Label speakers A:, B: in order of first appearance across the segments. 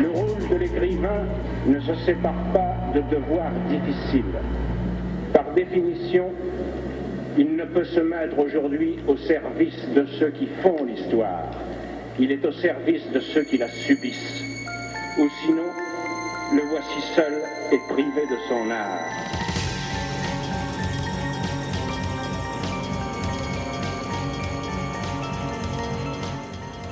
A: Le rôle de l'écrivain ne se sépare pas de devoirs difficiles. Par définition, il ne peut se mettre aujourd'hui au service de ceux qui font l'histoire. Il est au service de ceux qui la subissent. Ou sinon, le voici seul et privé de son art.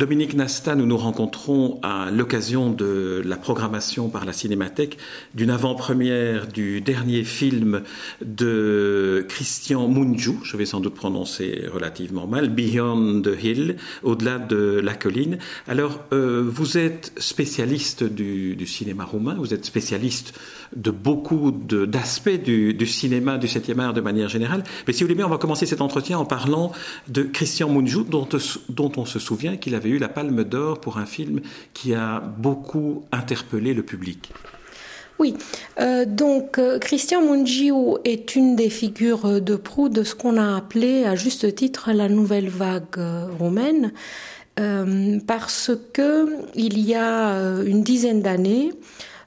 B: Dominique Nasta, nous nous rencontrons à l'occasion de la programmation par la Cinémathèque d'une avant-première du dernier film de Christian Mungiu, je vais sans doute prononcer relativement mal, Beyond the Hill, au-delà de la colline. Alors, euh, vous êtes spécialiste du, cinéma roumain, vous êtes spécialiste de beaucoup d'aspects du, cinéma du 7e art de manière générale. Mais si vous voulez bien, on va commencer cet entretien en parlant de Christian Mungiu, dont, dont on se souvient qu'il avait la Palme d'Or pour un film qui a beaucoup interpellé le public.
C: Oui, euh, donc euh, Christian Mungiu est une des figures de proue de ce qu'on a appelé à juste titre la nouvelle vague euh, roumaine, parce que il y a une dizaine d'années,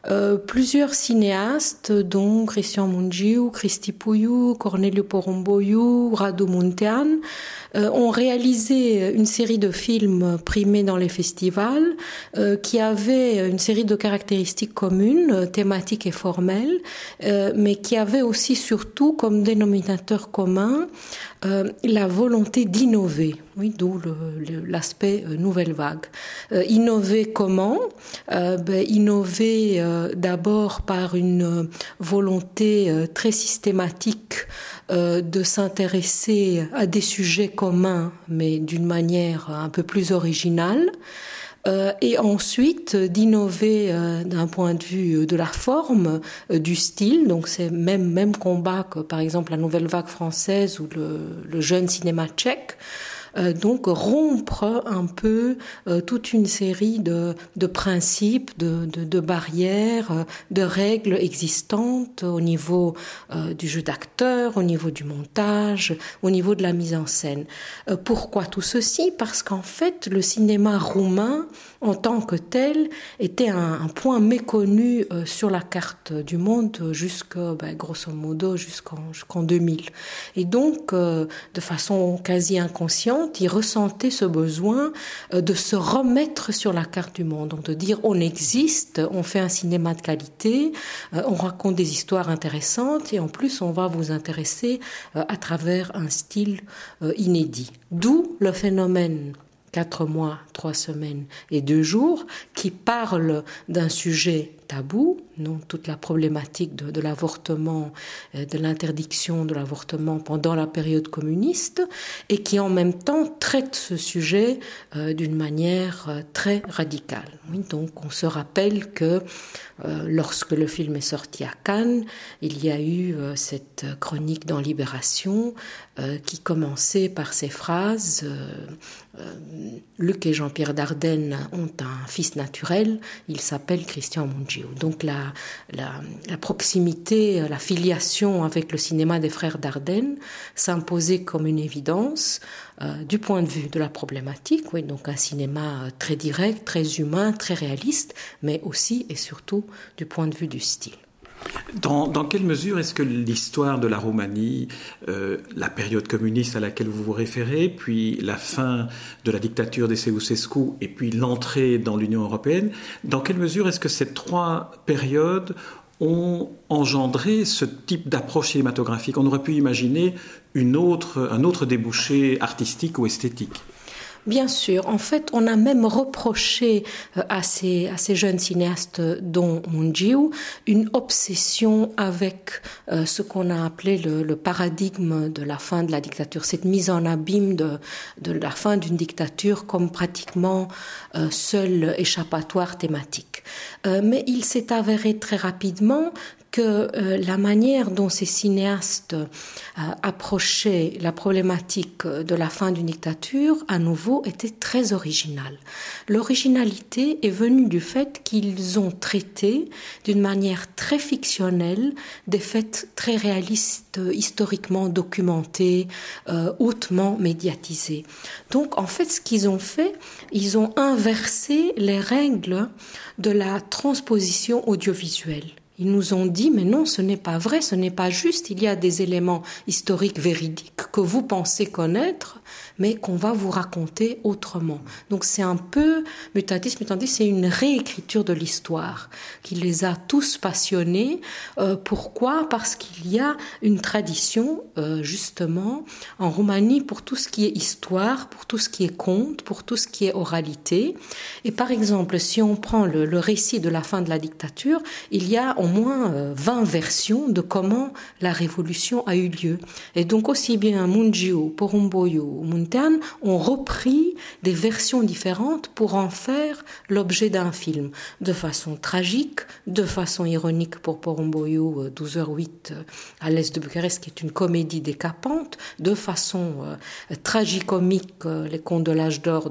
C: euh, plusieurs cinéastes, dont Christian Mungiu, Cristi Puiu, Corneliu Porumboiu, Radu Muntean, euh, ont réalisé une série de films primés dans les festivals euh, qui avaient une série de caractéristiques communes, thématiques et formelles, mais qui avaient aussi surtout comme dénominateur commun euh, la volonté d'innover, oui, d'où l'aspect euh, nouvelle vague. Euh, innover comment? Ben, Innover d'abord par une volonté très systématique de s'intéresser à des sujets communs, mais d'une manière un peu plus originale. Euh, et ensuite d'innover euh, d'un point de vue euh, de la forme, du style. Donc c'est même même combat que par exemple la nouvelle vague française ou le jeune cinéma tchèque. Euh, donc rompre un peu euh, toute une série de, de principes, de, de, barrières, euh, de règles existantes au niveau du jeu d'acteur, au niveau du montage, au niveau de la mise en scène. pourquoi tout ceci? Parce qu'en fait, le cinéma roumain, en tant que tel, était un, point méconnu sur la carte du monde jusque, ben, grosso modo, jusqu'en jusqu'en 2000. Et donc, de façon quasi inconsciente, il ressentait ce besoin euh, de se remettre sur la carte du monde, donc de dire on existe, on fait un cinéma de qualité, euh, on raconte des histoires intéressantes et en plus on va vous intéresser euh, à travers un style inédit. D'où le phénomène quatre mois, trois semaines et deux jours, qui parle d'un sujet tabou, non toute la problématique de, l'avortement, euh, de l'interdiction de l'avortement pendant la période communiste, et qui en même temps traite ce sujet euh, d'une manière euh, très radicale. Oui, donc on se rappelle que lorsque le film est sorti à Cannes, il y a eu cette chronique dans Libération qui commençait par ces phrases Luc et Jean-Pierre Dardenne ont un fils naturel, il s'appelle Christian Donc la, proximité, la filiation avec le cinéma des frères Dardenne s'imposait comme une évidence euh, du point de vue de la problématique, donc un cinéma très direct, très humain, très réaliste, mais aussi et surtout du point de vue du style.
B: Dans, quelle mesure est-ce que l'histoire de la Roumanie, euh, la période communiste à laquelle vous vous référez, puis la fin de la dictature des Ceausescu et puis l'entrée dans l'Union européenne, dans quelle mesure est-ce que ces trois périodes ont engendré ce type d'approche cinématographique? On aurait pu imaginer un autre débouché artistique ou esthétique.
C: Bien sûr. En fait, on a même reproché euh, à ces, jeunes cinéastes, dont Mungiu, une obsession avec euh, ce qu'on a appelé le, paradigme de la fin de la dictature, cette mise en abîme de, la fin d'une dictature comme pratiquement euh, seul échappatoire thématique. Mais il s'est avéré très rapidement que euh, la manière dont ces cinéastes euh, approchaient la problématique de la fin d'une dictature, à nouveau, était très originale. L'originalité est venue du fait qu'ils ont traité d'une manière très fictionnelle des faits très réalistes, historiquement documentés, euh, hautement médiatisés. Donc, en fait, ce qu'ils ont fait, ils ont inversé les règles de la transposition audiovisuelle. Ils nous ont dit, mais non, ce n'est pas vrai, ce n'est pas juste, il y a des éléments historiques véridiques que vous pensez connaître, mais qu'on va vous raconter autrement. Donc c'est un peu mutatis mutandis, c'est une réécriture de l'histoire qui les a tous passionnés. Euh, pourquoi? Parce qu'il y a une tradition euh, justement en Roumanie pour tout ce qui est histoire, pour tout ce qui est conte, pour tout ce qui est oralité. Et par exemple, si on prend le, le récit de la fin de la dictature, il y a au moins 20 euh, versions de comment la révolution a eu lieu. Et donc aussi bien Mungiu, Porumboyo, Muntan ont repris des versions différentes pour en faire l'objet d'un film, de façon tragique, de façon ironique pour Porumboyo, 12h08 euh, euh, à l'est de Bucarest, qui est une comédie décapante, de façon tragicomique, Les Contes de l'âge d'or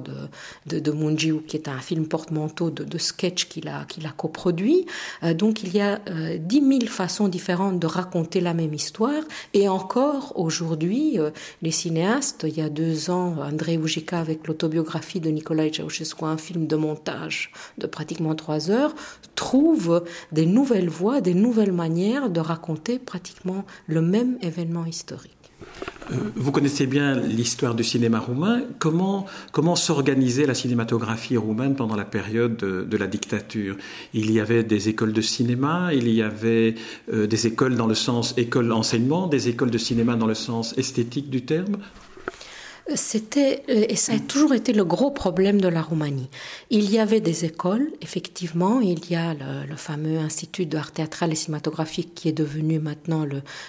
C: de, de, Mungiu, qui est un film porte-manteau de, de sketch qu'il a, qu'il a coproduit. donc il y a dix mille façons différentes de raconter la même histoire, et encore aujourd'hui, les cinéastes, il y a deux ans, André Oujika avec l'autobiographie de Nicolae Ceausescu, un film de montage de pratiquement trois heures, trouve des nouvelles voies, des nouvelles manières de raconter pratiquement le même événement historique.
B: Euh, vous connaissez bien l'histoire du cinéma roumain. Comment, s'organisait la cinématographie roumaine pendant la période de, de, la dictature? Il y avait des écoles de cinéma, il y avait euh, des écoles dans le sens école enseignement, des écoles de cinéma dans le sens esthétique du terme?
C: C'était, euh, et ça a toujours été le gros problème de la Roumanie. Il y avait des écoles, effectivement, il y a le, le fameux Institut d'art théâtral et cinématographique qui est devenu maintenant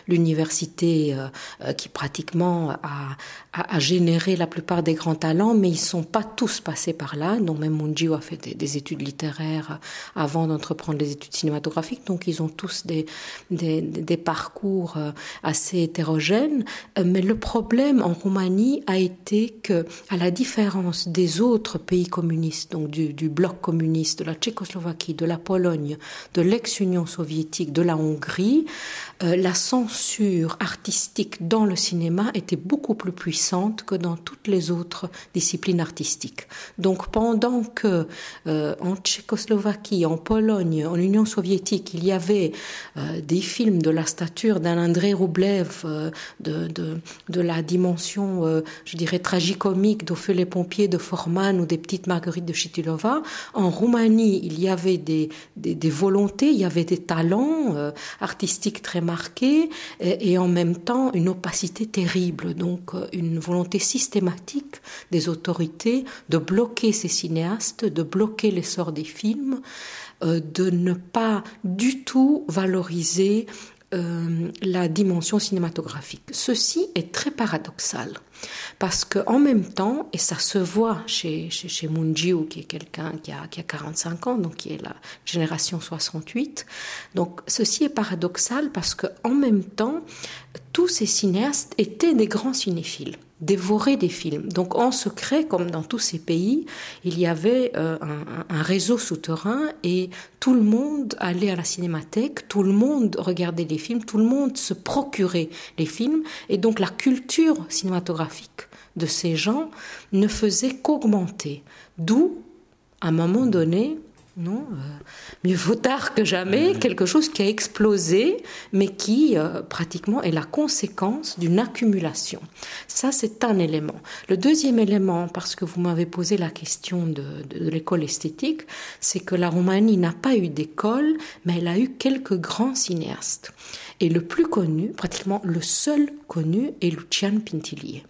C: l'université euh, euh, qui pratiquement a, a, a, généré la plupart des grands talents, mais ils sont pas tous passés par là. Donc même Mungiu a fait des, des études littéraires avant d'entreprendre les études cinématographiques, donc ils ont tous des, des, des parcours assez hétérogènes. Mais le problème en Roumanie a été que, à la différence des autres pays communistes, donc du, bloc communiste, de la Tchécoslovaquie, de la Pologne, de l'ex-Union soviétique, de la Hongrie, euh, la censure artistique dans le cinéma était beaucoup plus puissante que dans toutes les autres disciplines artistiques. Donc pendant que euh, en Tchécoslovaquie, en Pologne, en Union soviétique, il y avait euh, des films de la stature d'un André Roublev, de, de, de, la dimension, je dirais, tragicomique d'Ophélie les pompiers de Forman ou des petites Marguerites de Chitilova, en Roumanie, il y avait des, des, volontés, il y avait des talents euh, artistiques très marqué et, et, en même temps une opacité terrible, donc euh, une volonté systématique des autorités de bloquer ces cinéastes, de bloquer l'essor des films, euh, de ne pas du tout valoriser euh, la dimension cinématographique. Ceci est très paradoxal parce que en même temps, et ça se voit chez, chez, chez qui est quelqu'un qui a, qui a 45 ans, donc qui est la génération 68, donc ceci est paradoxal parce que en même temps, tous ces cinéastes étaient des grands cinéphiles dévorer des films. Donc en secret, comme dans tous ces pays, il y avait euh, un, un, réseau souterrain et tout le monde allait à la cinémathèque, tout le monde regardait les films, tout le monde se procurait les films et donc la culture cinématographique de ces gens ne faisait qu'augmenter. D'où, à un moment donné, non euh, mieux vaut tard que jamais quelque chose qui a explosé mais qui euh, pratiquement est la conséquence d'une accumulation. Ça c'est un élément. Le deuxième élément parce que vous m'avez posé la question de, de, de l'école esthétique c'est que la roumanie n'a pas eu d'école mais elle a eu quelques grands cinéastes. Et le plus connu pratiquement le seul connu est lucian pintillier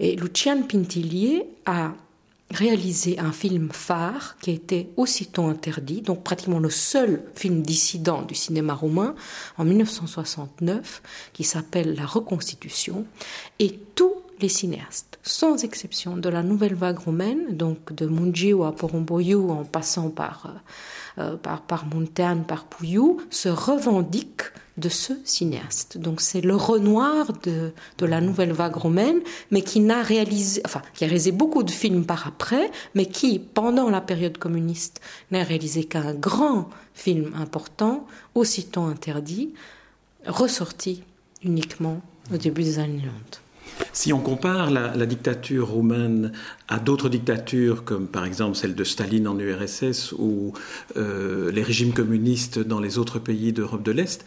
C: et lucian pintillier a réalisé un film phare qui a été aussitôt interdit, donc pratiquement le seul film dissident du cinéma roumain en 1969, qui s'appelle La Reconstitution, et tous les cinéastes, sans exception, de la nouvelle vague roumaine, donc de Mungiu à Porumboiu en passant par, euh, par, par Muntean, par Pouillou, se revendiquent de ce cinéaste. Donc c'est le Renoir de, la nouvelle vague romaine, mais qui n'a réalisé, enfin, qui a réalisé beaucoup de films par après, mais qui, pendant la période communiste, n'a réalisé qu'un grand film important, aussitôt interdit, ressorti uniquement au début des années 90.
B: Si on compare la, dictature roumaine à d'autres dictatures, comme par exemple celle de Staline en URSS ou euh, les régimes communistes dans les autres pays d'Europe de l'Est,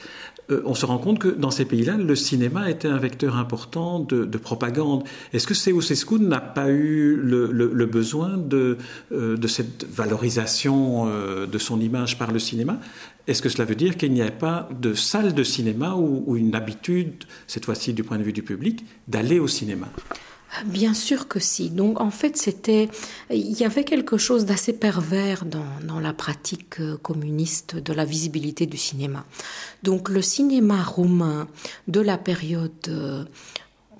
B: euh, on se rend compte que dans ces pays-là, le cinéma était un vecteur important de, propagande. Est-ce que Ceausescu n'a pas eu le, besoin de, euh, de, cette valorisation de son image par le cinéma? Est-ce que cela veut dire qu'il n'y a pas de salle de cinéma ou, une habitude, cette fois-ci du point de vue du public, d'aller au cinéma?
C: Bien sûr que si. Donc en fait, c'était, il y avait quelque chose d'assez pervers dans, dans, la pratique euh, communiste de la visibilité du cinéma. Donc le cinéma roumain de la période euh,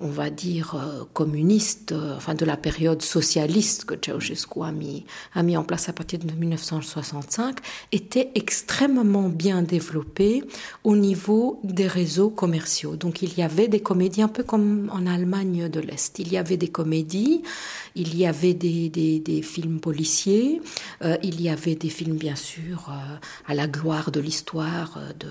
C: on va dire, euh, communiste, euh, enfin de la période socialiste que Ceausescu a mis, a mis en place à partir de 1965, était extrêmement bien développé au niveau des réseaux commerciaux. Donc il y avait des comédies un peu comme en Allemagne de l'Est. Il y avait des comédies, il y avait des, des, films policiers, euh, il y avait des films bien sûr à la gloire de l'histoire, de,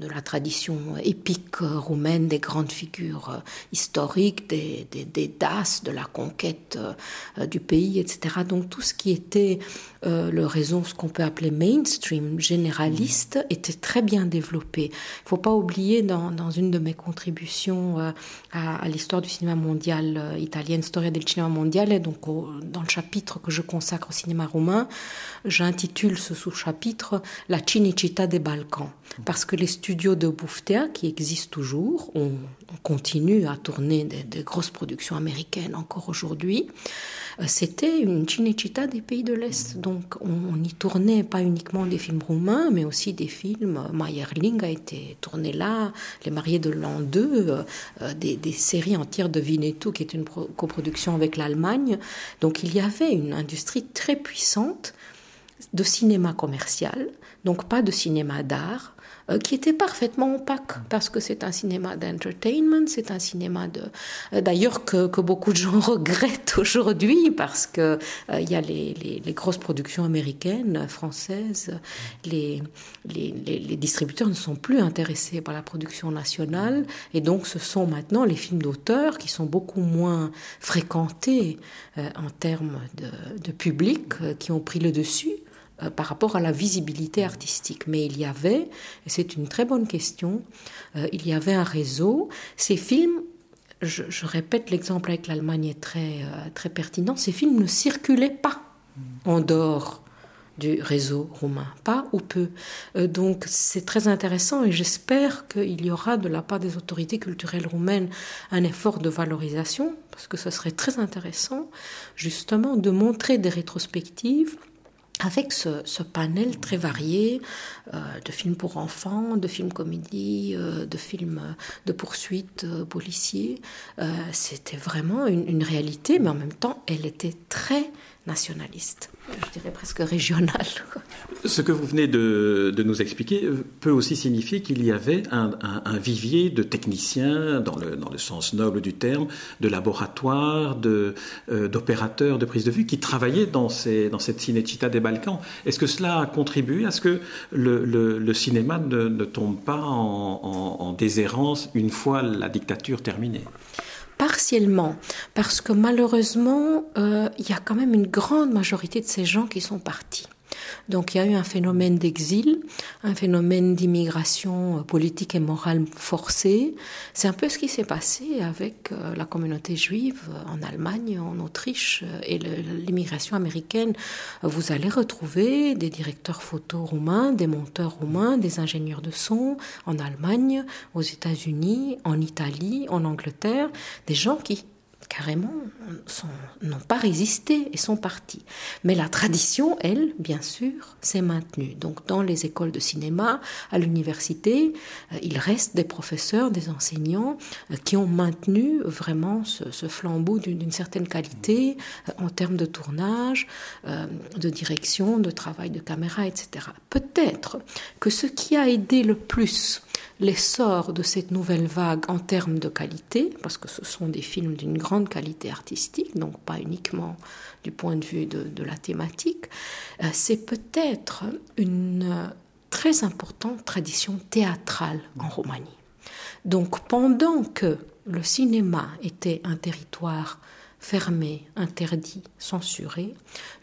C: de, la tradition épique roumaine, des grandes figures historiques des, DAS, de la conquête euh, du pays, etc. Donc tout ce qui était euh, le réseau, ce qu'on peut appeler mainstream, généraliste, était très bien développé. Il ne faut pas oublier, dans, dans, une de mes contributions euh, à, l'histoire du cinéma mondial italien, Storia del cinema mondiale, et donc dans le chapitre que je consacre au cinéma roumain, j'intitule ce sous-chapitre La Cinicità des Balkans, parce que les studios de Bouftea, qui existent toujours, on, on continue à tourner des, grosses productions américaines encore aujourd'hui, euh, c'était une Cinecittà des pays de l'Est. Donc on, y tournait pas uniquement des films roumains, mais aussi des films. Meyerling a été tourné là, Les Mariés de l'an 2, euh, euh, des, séries entières de Vinetto, qui est une coproduction avec l'Allemagne. Donc il y avait une industrie très puissante de cinéma commercial, donc pas de cinéma d'art, euh, qui était parfaitement opaque parce que c'est un cinéma d'entertainment, c'est un cinéma de euh, d'ailleurs que, que, beaucoup de gens regrettent aujourd'hui parce que euh, il y a les, les, grosses productions américaines, françaises, les, les, les, distributeurs ne sont plus intéressés par la production nationale et donc ce sont maintenant les films d'auteur qui sont beaucoup moins fréquentés en termes de, de public qui ont pris le dessus. Euh, par rapport à la visibilité artistique. Mais il y avait, et c'est une très bonne question, euh, il y avait un réseau. Ces films, je, répète l'exemple avec l'Allemagne est très, euh, très pertinent, ces films ne circulaient pas en dehors du réseau roumain, pas ou peu. donc c'est très intéressant et j'espère qu'il y aura de la part des autorités culturelles roumaines un effort de valorisation, parce que ce serait très intéressant justement de montrer des rétrospectives avec ce, panel très varié euh, de films pour enfants, de films comédies, euh, de films de poursuites euh, policiers, c'était vraiment une, une, réalité, mais en même temps, elle était très nationaliste, je dirais presque régional.
B: Ce que vous venez de, nous expliquer peut aussi signifier qu'il y avait un, vivier de techniciens, dans le, sens noble du terme, de laboratoires, de, euh, d'opérateurs de prise de vue qui travaillaient dans, cette Cinecittà des Balkans. Est-ce que cela a contribué à ce que le, cinéma ne, tombe pas en, en déshérence une fois la dictature terminée?
C: Partiellement, parce que malheureusement, euh, il y a quand même une grande majorité de ces gens qui sont partis. Donc il y a eu un phénomène d'exil, un phénomène d'immigration euh, politique et morale forcée. C'est un peu ce qui s'est passé avec euh, la communauté juive euh, en Allemagne, en Autriche et l'immigration américaine. Vous allez retrouver des directeurs photo roumains, des monteurs roumains, des ingénieurs de son en Allemagne, aux États-Unis, en Italie, en Angleterre, des gens qui carrément n'ont pas résisté et sont partis. Mais la tradition, elle, bien sûr, s'est maintenue. Donc dans les écoles de cinéma, à l'université, euh, il reste des professeurs, des enseignants euh, qui ont maintenu vraiment ce, flambeau d'une certaine qualité euh, en termes de tournage, de direction, de travail de caméra, etc. Peut-être que ce qui a aidé le plus l'essor de cette nouvelle vague en termes de qualité, parce que ce sont des films d'une grande qualité artistique, donc pas uniquement du point de vue de, la thématique, euh, c'est peut-être une euh, très importante tradition théâtrale en Roumanie. Donc pendant que le cinéma était un territoire fermé, interdit, censuré,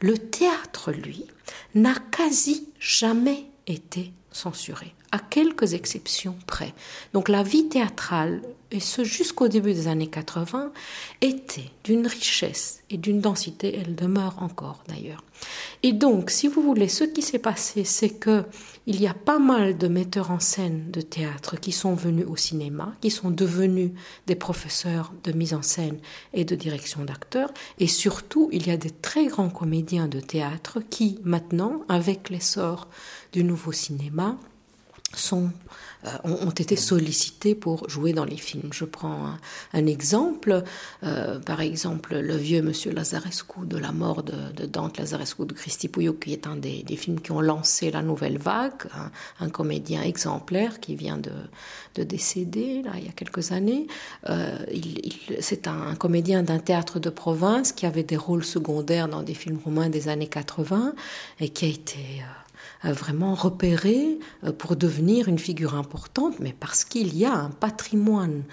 C: le théâtre, lui, n'a quasi jamais été censuré à quelques exceptions près. Donc la vie théâtrale, et ce jusqu'au début des années 80, était d'une richesse et d'une densité, elle demeure encore d'ailleurs. Et donc, si vous voulez, ce qui s'est passé, c'est que il y a pas mal de metteurs en scène de théâtre qui sont venus au cinéma, qui sont devenus des professeurs de mise en scène et de direction d'acteurs, et surtout, il y a des très grands comédiens de théâtre qui, maintenant, avec l'essor du nouveau cinéma, sont, euh, ont été sollicités pour jouer dans les films. Je prends un, exemple, euh, par exemple le vieux Monsieur Lazarescu de la mort de, Dante Lazarescu de Christy Pouillot, qui est un des, films qui ont lancé la nouvelle vague, un, comédien exemplaire qui vient de, décéder là, il y a quelques années. Euh, c'est un, comédien d'un théâtre de province qui avait des rôles secondaires dans des films roumains des années 80 et qui a été vraiment repéré euh, pour devenir une figure importante, mais parce qu'il y a un patrimoine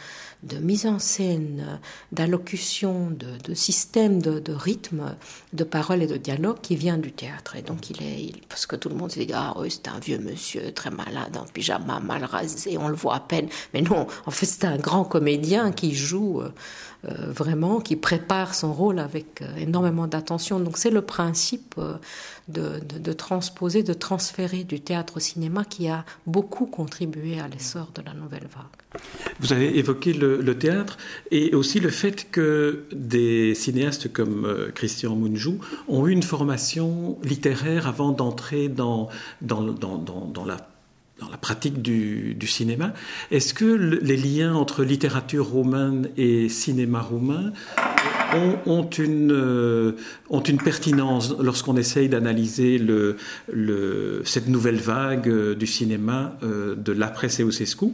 C: de mise en scène, d'allocution, de, système, de, rythme, de parole et de dialogue qui vient du théâtre. Et donc il est, parce que tout le monde se dit ah oui c'est un vieux monsieur très malade en pyjama mal rasé, on le voit à peine. Mais non, en fait c'est un grand comédien qui joue euh, euh, vraiment, qui prépare son rôle avec euh, énormément d'attention. Donc c'est le principe de, transposer, de transférer du théâtre au cinéma qui a beaucoup contribué à l'essor de la nouvelle vague.
B: Vous avez évoqué le, théâtre et aussi le fait que des cinéastes comme euh, Christian Munjou ont eu une formation littéraire avant d'entrer dans, dans, la pratique du cinéma. Est-ce que les liens entre littérature roumaine et cinéma roumain ont, une, euh, ont une pertinence lorsqu'on essaye d'analyser cette nouvelle vague euh, du cinéma de l'après Ceausescu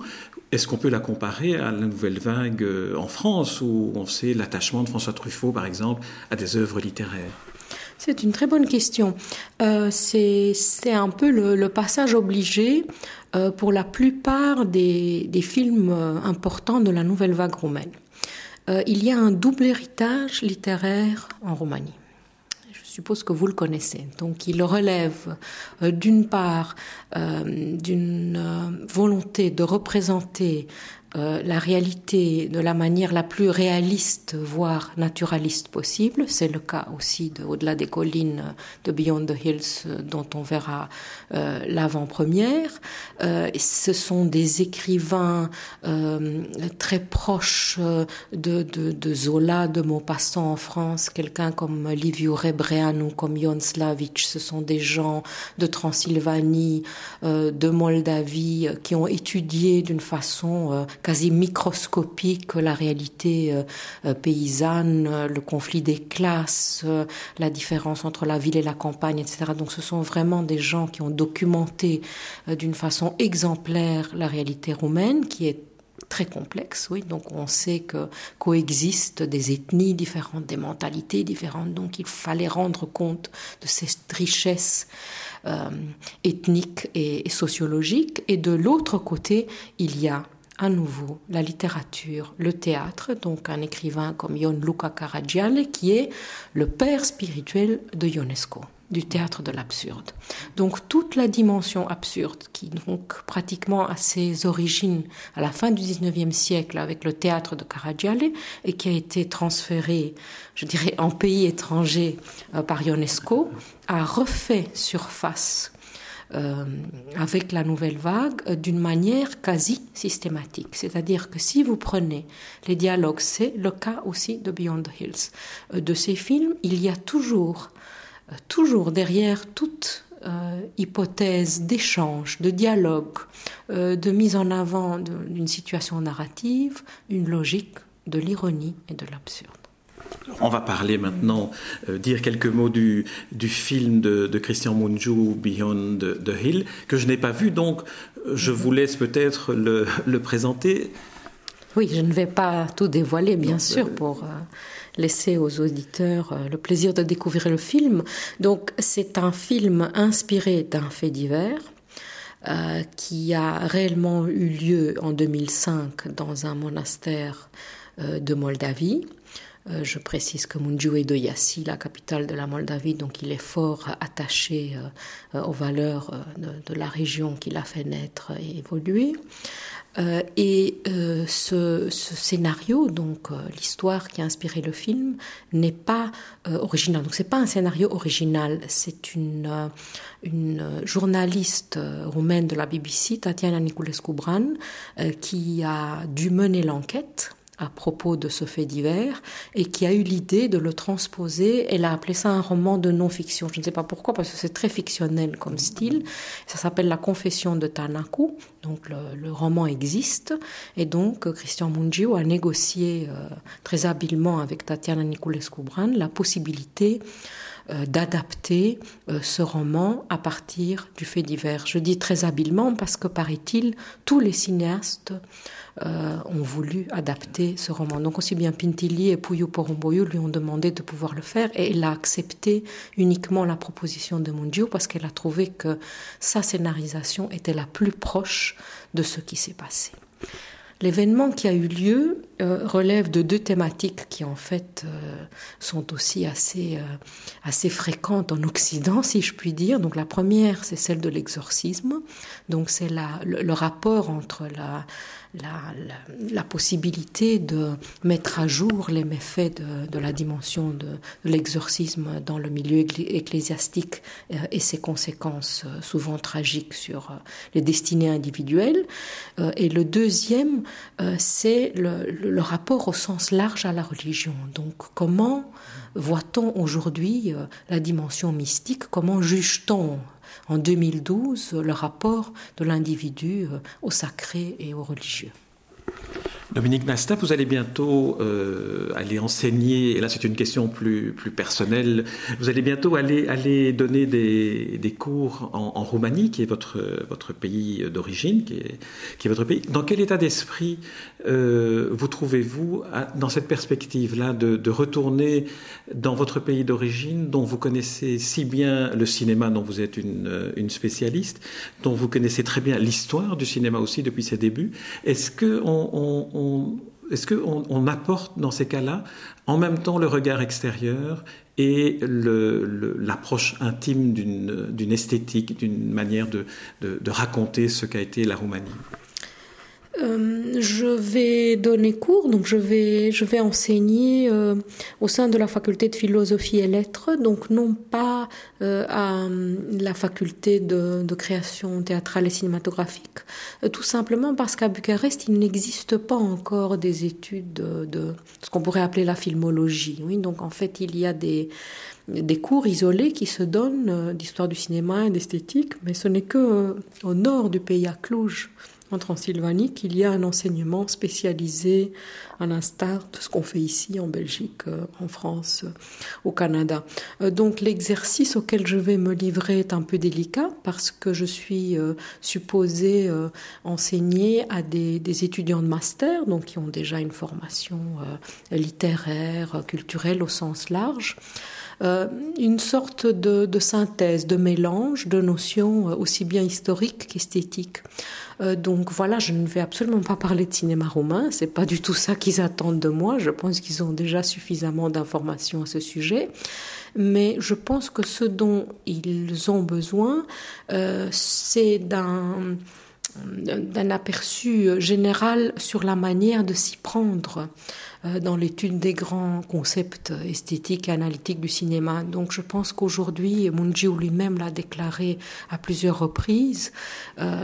B: est-ce qu'on peut la comparer à la nouvelle vague euh, en France, où on sait l'attachement de François Truffaut, par exemple, à des œuvres littéraires?
C: C'est une très bonne question. Euh, c'est un peu le, passage obligé euh, pour la plupart des, des, films importants de la nouvelle vague roumaine. Il y a un double héritage littéraire en Roumanie suppose que vous le connaissez. Donc il relève euh, d'une part euh, d'une euh, volonté de représenter euh, la réalité de la manière la plus réaliste, voire naturaliste possible. C'est le cas aussi de Au-delà des collines de Beyond the Hills, euh, dont on verra euh, l'avant-première. Euh, ce sont des écrivains euh, très proches de, de, de, Zola, de Maupassant en France, quelqu'un comme Liviu Rebreanu, comme Jon Slavic. Ce sont des gens de Transylvanie, de Moldavie, qui ont étudié d'une façon quasi microscopique la réalité euh, euh, paysanne, euh, le conflit des classes, la différence entre la ville et la campagne, etc. Donc ce sont vraiment des gens qui ont documenté d'une façon exemplaire la réalité roumaine qui est très complexe, oui. Donc on sait que coexistent des ethnies différentes, des mentalités différentes. Donc il fallait rendre compte de cette richesse ethnique et, et sociologique. Et de l'autre côté, il y a à nouveau la littérature, le théâtre, donc un écrivain comme Ion Luca Caragiale, qui est le père spirituel de Ionesco du théâtre de l'absurde. Donc toute la dimension absurde qui donc pratiquement a ses origines à la fin du 19e siècle avec le théâtre de Caragiale et qui a été transféré, je dirais, en pays étranger euh, par Ionesco, a refait surface avec la nouvelle vague d'une manière quasi systématique. C'est-à-dire que si vous prenez les dialogues, c'est le cas aussi de Beyond the Hills. de ces films, il y a toujours, toujours derrière toute euh, hypothèse d'échange, de dialogue, euh, de mise en avant d'une situation narrative, une logique de l'ironie et de l'absurde.
B: On va parler maintenant, euh, dire quelques mots du, du film de, Christian Mungiu, Beyond the, Hill, que je n'ai pas vu, donc je vous laisse peut-être le, le, présenter.
C: Oui, je ne vais pas tout dévoiler, bien sûr, pour laisser aux auditeurs euh, le plaisir de découvrir le film. Donc c'est un film inspiré d'un fait divers. Euh, qui a réellement eu lieu en 2005 dans un monastère euh, de Moldavie. Je précise que Munju est de Yassi, la capitale de la Moldavie, donc il est fort attaché aux valeurs de, la région qu'il a fait naître et évoluer. Euh, et euh, ce, scénario, donc euh, l'histoire qui a inspiré le film, n'est pas original. Donc c'est pas un scénario original. C'est une, une journaliste roumaine de la BBC, Tatiana Niculescu-Bran, qui a dû mener l'enquête à propos de ce fait divers et qui a eu l'idée de le transposer. Elle a appelé ça un roman de non-fiction. Je ne sais pas pourquoi, parce que c'est très fictionnel comme style. Ça s'appelle La Confession de Tanaku. Donc le, roman existe. Et donc Christian Mungiu a négocié euh, très habilement avec Tatiana Niculescu-Bran la possibilité euh, d'adapter euh, ce roman à partir du fait divers. Je dis très habilement parce que, paraît-il, tous les cinéastes euh, ont voulu adapter ce roman. Donc aussi bien Pintilli et Puyo Poromboyo lui ont demandé de pouvoir le faire et elle a accepté uniquement la proposition de Mungiu parce qu'elle a trouvé que sa scénarisation était la plus proche de ce qui s'est passé. L'événement qui a eu lieu euh, relève de deux thématiques qui en fait euh, sont aussi assez, euh, assez fréquentes en Occident, si je puis dire. Donc la première, c'est celle de l'exorcisme. Donc c'est le, le, rapport entre la, la, la, possibilité de mettre à jour les méfaits de, de la dimension de, l'exorcisme dans le milieu ecclésiastique et ses conséquences souvent tragiques sur les destinées individuelles. et le deuxième, c'est le rapport au sens large à la religion. Donc comment voit-on aujourd'hui euh, la dimension mystique? Comment juge-t-on en 2012 le rapport de l'individu euh, au sacré et au religieux?
B: Dominique Nasta, vous allez bientôt euh, aller enseigner, et là c'est une question plus, plus personnelle, vous allez bientôt aller, aller donner des, des cours en, en, Roumanie, qui est votre, votre pays d'origine, qui est, qui est votre pays. Dans quel état d'esprit euh, vous trouvez-vous dans cette perspective-là de, de, retourner dans votre pays d'origine, dont vous connaissez si bien le cinéma, dont vous êtes une, une spécialiste, dont vous connaissez très bien l'histoire du cinéma aussi depuis ses débuts? Est-ce que on, on est-ce qu'on on apporte dans ces cas-là en même temps le regard extérieur et l'approche intime d'une esthétique, d'une manière de, de, raconter ce qu'a été la Roumanie?
C: Euh, je vais donner cours, donc je vais, je vais enseigner euh, au sein de la faculté de philosophie et lettres, donc non pas euh, à la faculté de, création théâtrale et cinématographique, tout simplement parce qu'à Bucarest, il n'existe pas encore des études de, de ce qu'on pourrait appeler la filmologie. Oui, donc en fait, il y a des des cours isolés qui se donnent d'histoire du cinéma et d'esthétique, mais ce n'est que au nord du pays, à Cluj, en Transylvanie qu'il y a un enseignement spécialisé à l'instar de ce qu'on fait ici en Belgique, euh, en France, euh, au Canada. Euh, donc l'exercice auquel je vais me livrer est un peu délicat parce que je suis supposée enseigner à des, des, étudiants de master, donc qui ont déjà une formation littéraire, culturelle au sens large. Une sorte de, synthèse, de mélange de notions aussi bien historiques qu'esthétiques. Euh, donc voilà, je ne vais absolument pas parler de cinéma roumain, c'est pas du tout ça qu'ils attendent de moi. Je pense qu'ils ont déjà suffisamment d'informations à ce sujet. Mais je pense que ce dont ils ont besoin, euh, c'est d'un aperçu général sur la manière de s'y prendre dans l'étude des grands concepts esthétiques et analytiques du cinéma. Donc je pense qu'aujourd'hui, Mungiu lui-même l'a déclaré à plusieurs reprises,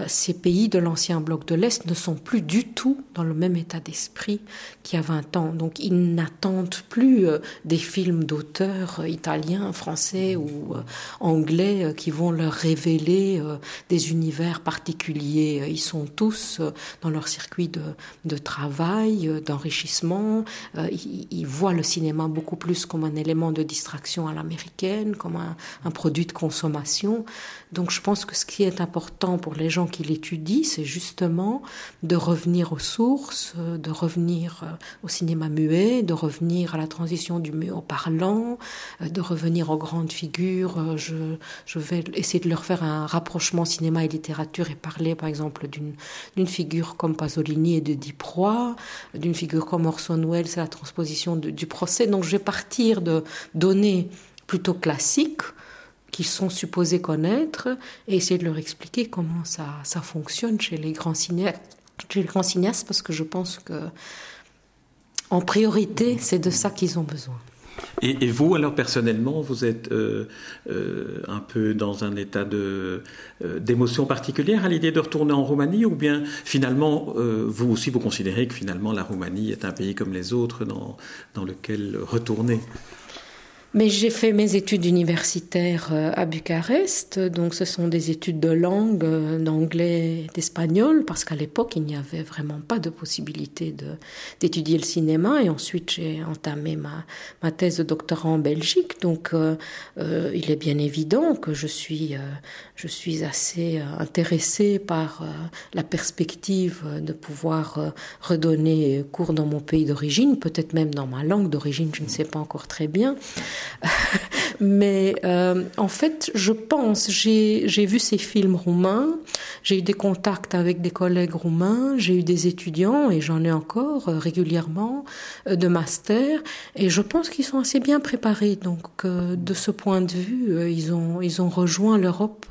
C: ces pays de l'ancien bloc de l'Est ne sont plus du tout dans le même état d'esprit qu'il y a 20 ans. Donc ils n'attendent plus des films d'auteurs italiens, français ou anglais qui vont leur révéler des univers particuliers. Ils sont tous dans leur circuit de, de travail, d'enrichissement. Ils, voient le cinéma beaucoup plus comme un élément de distraction à l'américaine, comme un, produit de consommation. Donc je pense que ce qui est important pour les gens qui l'étudient, c'est justement de revenir aux sources, de revenir au cinéma muet, de revenir à la transition du muet au parlant, de revenir aux grandes figures. Je, je vais essayer de leur faire un rapprochement cinéma et littérature et parler par exemple d'une figure comme Pasolini et de Diproy, d'une figure comme Orson Welles, c'est la transposition du procès. Donc je vais partir de données plutôt classiques qu'ils sont supposés connaître et essayer de leur expliquer comment ça, ça fonctionne chez les grands cinéastes, chez les grands cinéastes parce que je pense que en priorité, c'est de ça qu'ils ont besoin.
B: Et, vous, alors personnellement, vous êtes euh, euh, un peu dans un état de, euh, d'émotion particulière à l'idée de retourner en Roumanie, ou bien finalement, vous aussi, vous considérez que finalement la Roumanie est un pays comme les autres dans, dans lequel retourner?
C: Mais j'ai fait mes études universitaires euh, à Bucarest, donc ce sont des études de langue, euh, d'anglais d'espagnol, parce qu'à l'époque, il n'y avait vraiment pas de possibilité d'étudier le cinéma. Et ensuite, j'ai entamé ma, thèse de doctorat en Belgique. Donc, euh, il est bien évident que je suis assez intéressée par la perspective de pouvoir redonner cours dans mon pays d'origine, peut-être même dans ma langue d'origine, je ne sais pas encore très bien. 哈哈。Mais euh, en fait, je pense, j'ai vu ces films roumains, j'ai eu des contacts avec des collègues roumains, j'ai eu des étudiants, et j'en ai encore euh, régulièrement, euh, de master, et je pense qu'ils sont assez bien préparés. Donc, de ce point de vue, ils, ont, ils ont rejoint l'Europe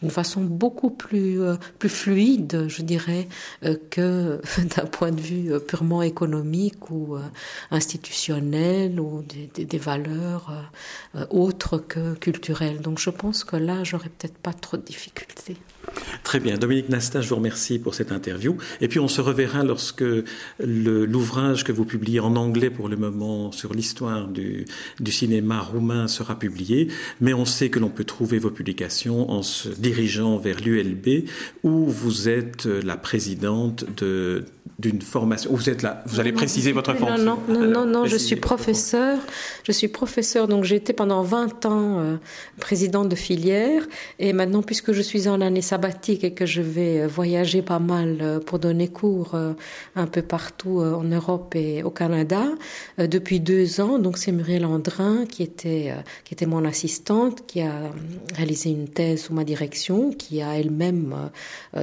C: d'une façon beaucoup plus, plus fluide, je dirais, que d'un point de vue purement économique ou institutionnel, ou des, des valeurs euh, autre que culturel. Donc je pense que là, j'aurais peut-être pas trop de difficultés.
B: Très bien. Dominique Nasta, je vous remercie pour cette interview. Et puis on se reverra lorsque l'ouvrage que vous publiez en anglais pour le moment sur l'histoire du, du, cinéma roumain sera publié. Mais on sait que l'on peut trouver vos publications en se dirigeant vers l'ULB où vous êtes la présidente de d'une formation. Vous êtes là, vous allez préciser votre fonction.
C: Non, non, non, non, je suis professeur. Je suis professeur, donc j'ai été pendant 20 ans euh, présidente de filière. Et maintenant, puisque je suis en année sabbatique et que je vais euh, voyager pas mal euh, pour donner cours un peu partout en Europe et au Canada, depuis deux ans, donc c'est Muriel Andrin qui était, qui était mon assistante, qui a réalisé une thèse sous ma direction, qui a elle-même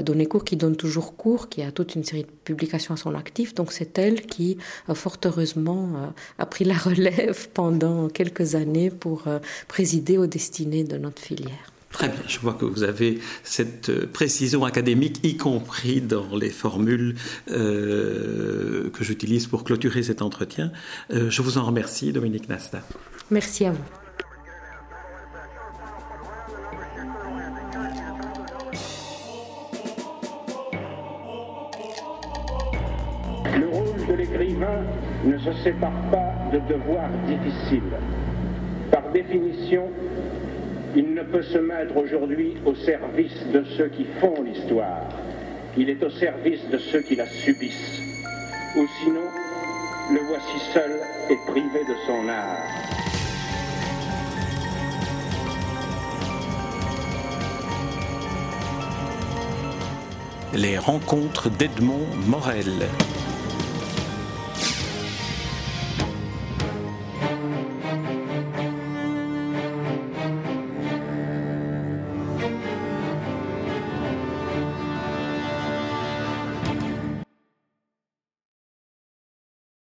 C: donné cours, qui donne toujours cours, qui a toute une série de publications à son actif. Donc c'est elle qui, fort heureusement, a pris la relève pendant quelques années pour présider aux destinées de notre filière.
B: Très bien, je vois que vous avez cette euh, précision académique, y compris dans les formules euh, que j'utilise pour clôturer cet entretien. Euh, je vous en remercie, Dominique Nasta.
C: Merci à vous.
A: De l'écrivain ne se sépare pas de devoirs difficiles. Par définition, il ne peut se mettre aujourd'hui au service de ceux qui font l'histoire. Il est au service de ceux qui la subissent. Ou sinon, le voici seul et privé de son art.
B: Les rencontres d'Edmond Morel.